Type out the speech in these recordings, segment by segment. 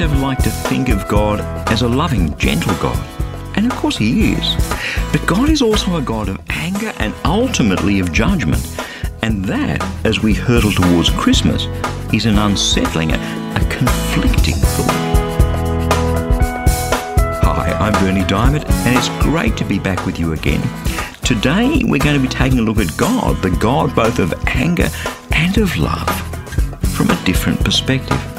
Kind of like to think of God as a loving, gentle God. And of course He is. But God is also a God of anger and ultimately of judgment. And that, as we hurtle towards Christmas, is an unsettling, a, a conflicting thought. Hi, I'm Berni Dymet, and it's great to be back with you again. Today, we're going to be taking a look at God, the God both of anger and of love, from a different perspective.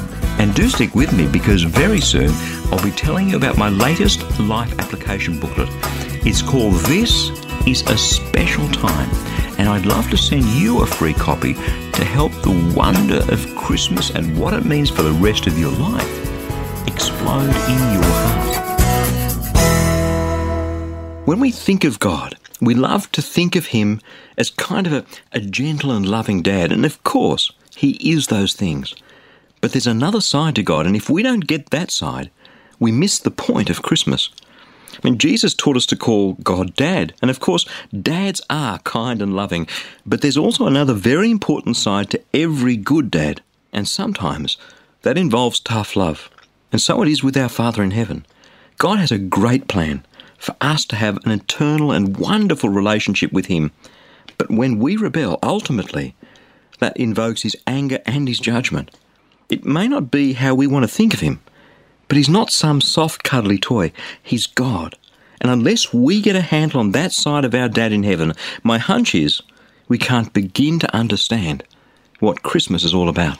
And do stick with me because very soon I'll be telling you about my latest life application booklet. It's called This is a Special Time, and I'd love to send you a free copy to help the wonder of Christmas and what it means for the rest of your life explode in your heart. When we think of God, we love to think of Him as kind of a, a gentle and loving dad, and of course, He is those things. But there's another side to God, and if we don't get that side, we miss the point of Christmas. I mean, Jesus taught us to call God Dad, and of course, dads are kind and loving, but there's also another very important side to every good dad, and sometimes that involves tough love. And so it is with our Father in heaven. God has a great plan for us to have an eternal and wonderful relationship with Him. But when we rebel, ultimately, that invokes His anger and His judgment. It may not be how we want to think of him, but he's not some soft, cuddly toy. He's God. And unless we get a handle on that side of our dad in heaven, my hunch is we can't begin to understand what Christmas is all about.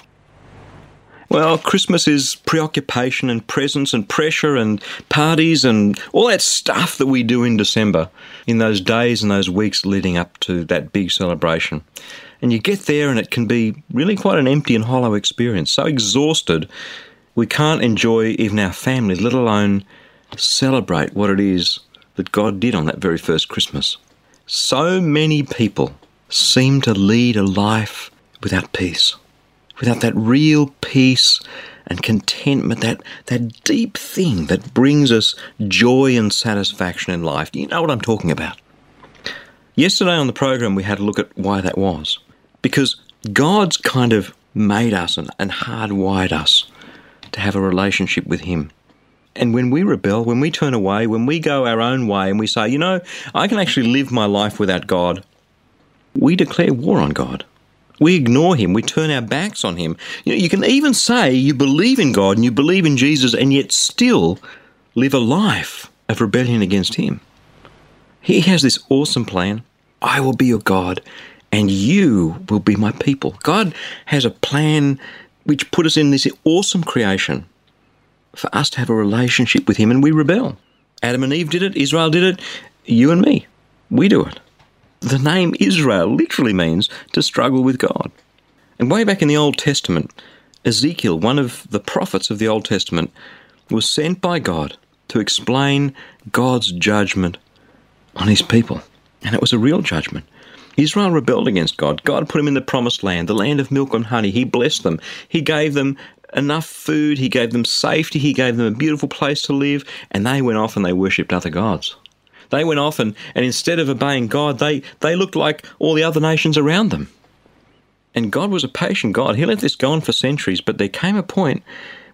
Well, Christmas is preoccupation and presents and pressure and parties and all that stuff that we do in December in those days and those weeks leading up to that big celebration. And you get there and it can be really quite an empty and hollow experience. So exhausted, we can't enjoy even our family, let alone celebrate what it is that God did on that very first Christmas. So many people seem to lead a life without peace, without that real peace and contentment, that, that deep thing that brings us joy and satisfaction in life. Do You know what I'm talking about. Yesterday on the program, we had a look at why that was because God's kind of made us and, and hardwired us to have a relationship with Him. And when we rebel, when we turn away, when we go our own way and we say, you know, I can actually live my life without God, we declare war on God. We ignore Him. We turn our backs on Him. You, know, you can even say you believe in God and you believe in Jesus and yet still live a life of rebellion against Him. He has this awesome plan. I will be your God and you will be my people. God has a plan which put us in this awesome creation for us to have a relationship with Him, and we rebel. Adam and Eve did it, Israel did it, you and me, we do it. The name Israel literally means to struggle with God. And way back in the Old Testament, Ezekiel, one of the prophets of the Old Testament, was sent by God to explain God's judgment on his people. And it was a real judgment. Israel rebelled against God. God put them in the promised land, the land of milk and honey. He blessed them. He gave them enough food. He gave them safety. He gave them a beautiful place to live. And they went off and they worshipped other gods. They went off and, and instead of obeying God, they, they looked like all the other nations around them. And God was a patient God. He let this go on for centuries, but there came a point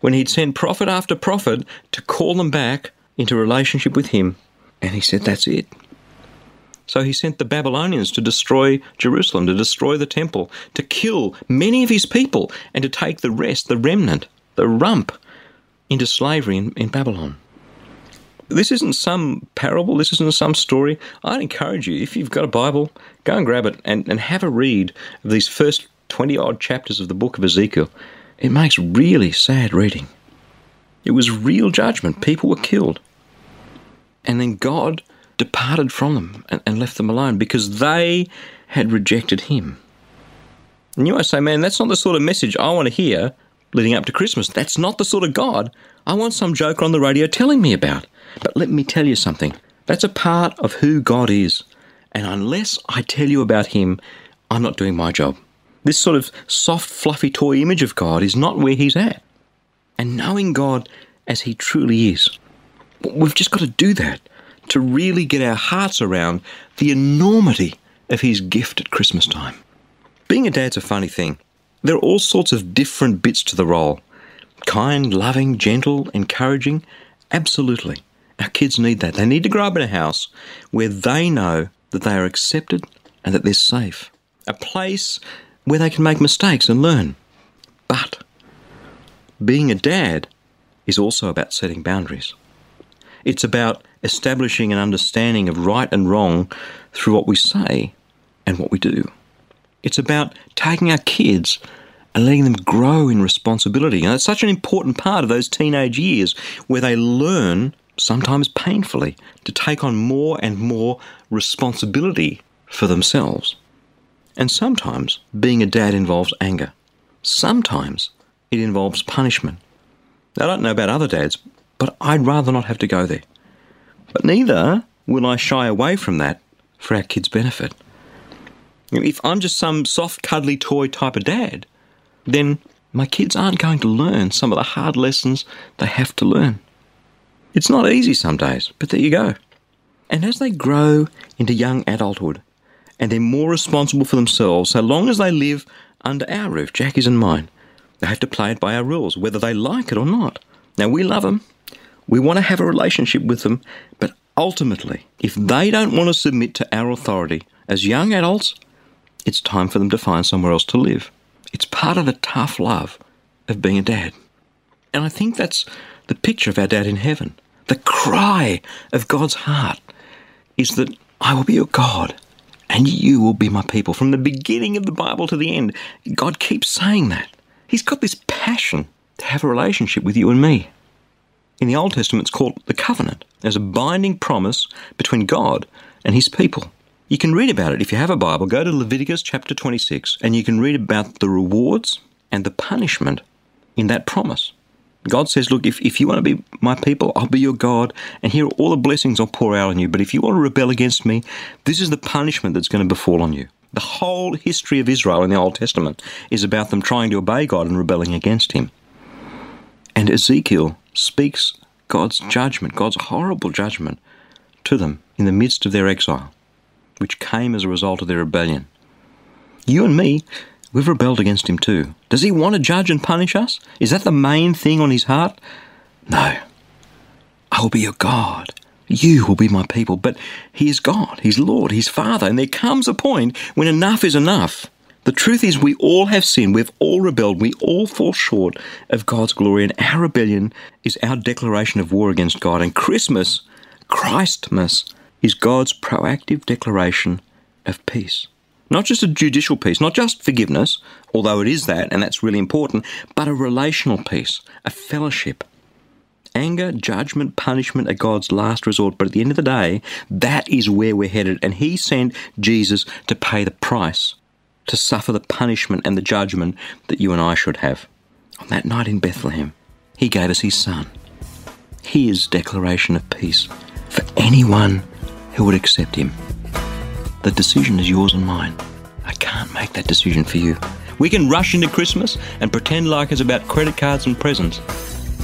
when He'd send prophet after prophet to call them back into relationship with Him. And He said, That's it. So he sent the Babylonians to destroy Jerusalem, to destroy the temple, to kill many of his people, and to take the rest, the remnant, the rump, into slavery in, in Babylon. This isn't some parable, this isn't some story. I'd encourage you, if you've got a Bible, go and grab it and, and have a read of these first 20 odd chapters of the book of Ezekiel. It makes really sad reading. It was real judgment. People were killed. And then God departed from them and, and left them alone because they had rejected him. And you might say, man, that's not the sort of message I want to hear leading up to Christmas. That's not the sort of God I want some joker on the radio telling me about. But let me tell you something that's a part of who God is. And unless I tell you about Him, I'm not doing my job. This sort of soft, fluffy toy image of God is not where He's at. And knowing God as He truly is, we've just got to do that to really get our hearts around the enormity of His gift at Christmas time. Being a dad's a funny thing. There are all sorts of different bits to the role kind, loving, gentle, encouraging. Absolutely. Our kids need that. They need to grow up in a house where they know that they are accepted and that they're safe. A place where they can make mistakes and learn. But being a dad is also about setting boundaries. It's about establishing an understanding of right and wrong through what we say and what we do. It's about taking our kids and letting them grow in responsibility. And it's such an important part of those teenage years where they learn, sometimes painfully, to take on more and more responsibility for themselves. And sometimes being a dad involves anger. Sometimes it involves punishment. I don't know about other dads, but I'd rather not have to go there. But neither will I shy away from that for our kids' benefit. If I'm just some soft, cuddly toy type of dad, then my kids aren't going to learn some of the hard lessons they have to learn. It's not easy some days, but there you go. And as they grow into young adulthood and they're more responsible for themselves, so long as they live under our roof, Jackie's and mine, they have to play it by our rules, whether they like it or not. Now, we love them, we want to have a relationship with them, but ultimately, if they don't want to submit to our authority as young adults, it's time for them to find somewhere else to live. It's part of the tough love of being a dad. And I think that's the picture of our dad in heaven. The cry of God's heart is that I will be your God and you will be my people. From the beginning of the Bible to the end, God keeps saying that. He's got this passion to have a relationship with you and me. In the Old Testament, it's called the covenant. There's a binding promise between God and his people. You can read about it if you have a Bible. Go to Leviticus chapter 26 and you can read about the rewards and the punishment in that promise. God says, Look, if, if you want to be my people, I'll be your God, and here are all the blessings I'll pour out on you. But if you want to rebel against me, this is the punishment that's going to befall on you. The whole history of Israel in the Old Testament is about them trying to obey God and rebelling against Him. And Ezekiel speaks God's judgment, God's horrible judgment, to them in the midst of their exile which came as a result of their rebellion. You and me, we've rebelled against him too. Does he want to judge and punish us? Is that the main thing on his heart? No. I will be your God. You will be my people. But he is God, he's Lord, he's Father, and there comes a point when enough is enough. The truth is, we all have sinned, we've all rebelled, we all fall short of God's glory, and our rebellion is our declaration of war against God. And Christmas, Christmas, is God's proactive declaration of peace. Not just a judicial peace, not just forgiveness, although it is that, and that's really important, but a relational peace, a fellowship. Anger, judgment, punishment are God's last resort, but at the end of the day, that is where we're headed, and He sent Jesus to pay the price, to suffer the punishment and the judgment that you and I should have. On that night in Bethlehem, He gave us His Son. His declaration of peace for anyone who would accept him. The decision is yours and mine. I can't make that decision for you. We can rush into Christmas and pretend like it's about credit cards and presents,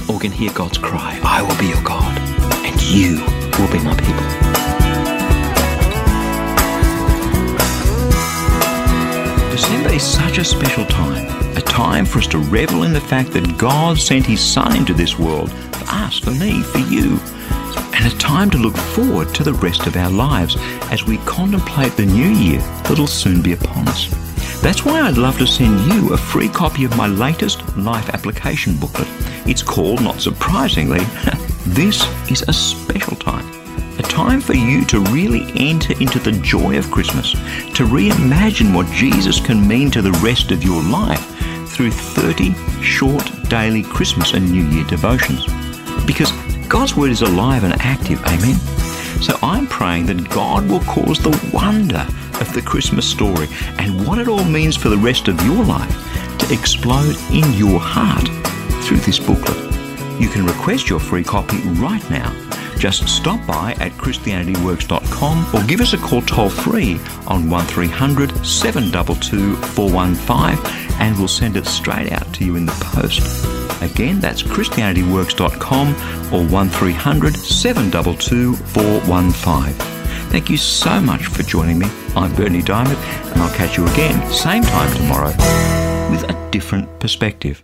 or can hear God's cry, I will be your God, and you will be my people. Is such a special time, a time for us to revel in the fact that God sent His Son into this world for us, for me, for you and a time to look forward to the rest of our lives as we contemplate the new year that'll soon be upon us. That's why I'd love to send you a free copy of my latest life application booklet. It's called, not surprisingly, This is a Special Time. Time for you to really enter into the joy of Christmas, to reimagine what Jesus can mean to the rest of your life through 30 short daily Christmas and New Year devotions. Because God's Word is alive and active, amen? So I'm praying that God will cause the wonder of the Christmas story and what it all means for the rest of your life to explode in your heart through this booklet. You can request your free copy right now. Just stop by at ChristianityWorks.com or give us a call toll free on 1300 722 415 and we'll send it straight out to you in the post. Again, that's ChristianityWorks.com or 1300 722 415. Thank you so much for joining me. I'm Berni Dymet, and I'll catch you again, same time tomorrow, with a different perspective.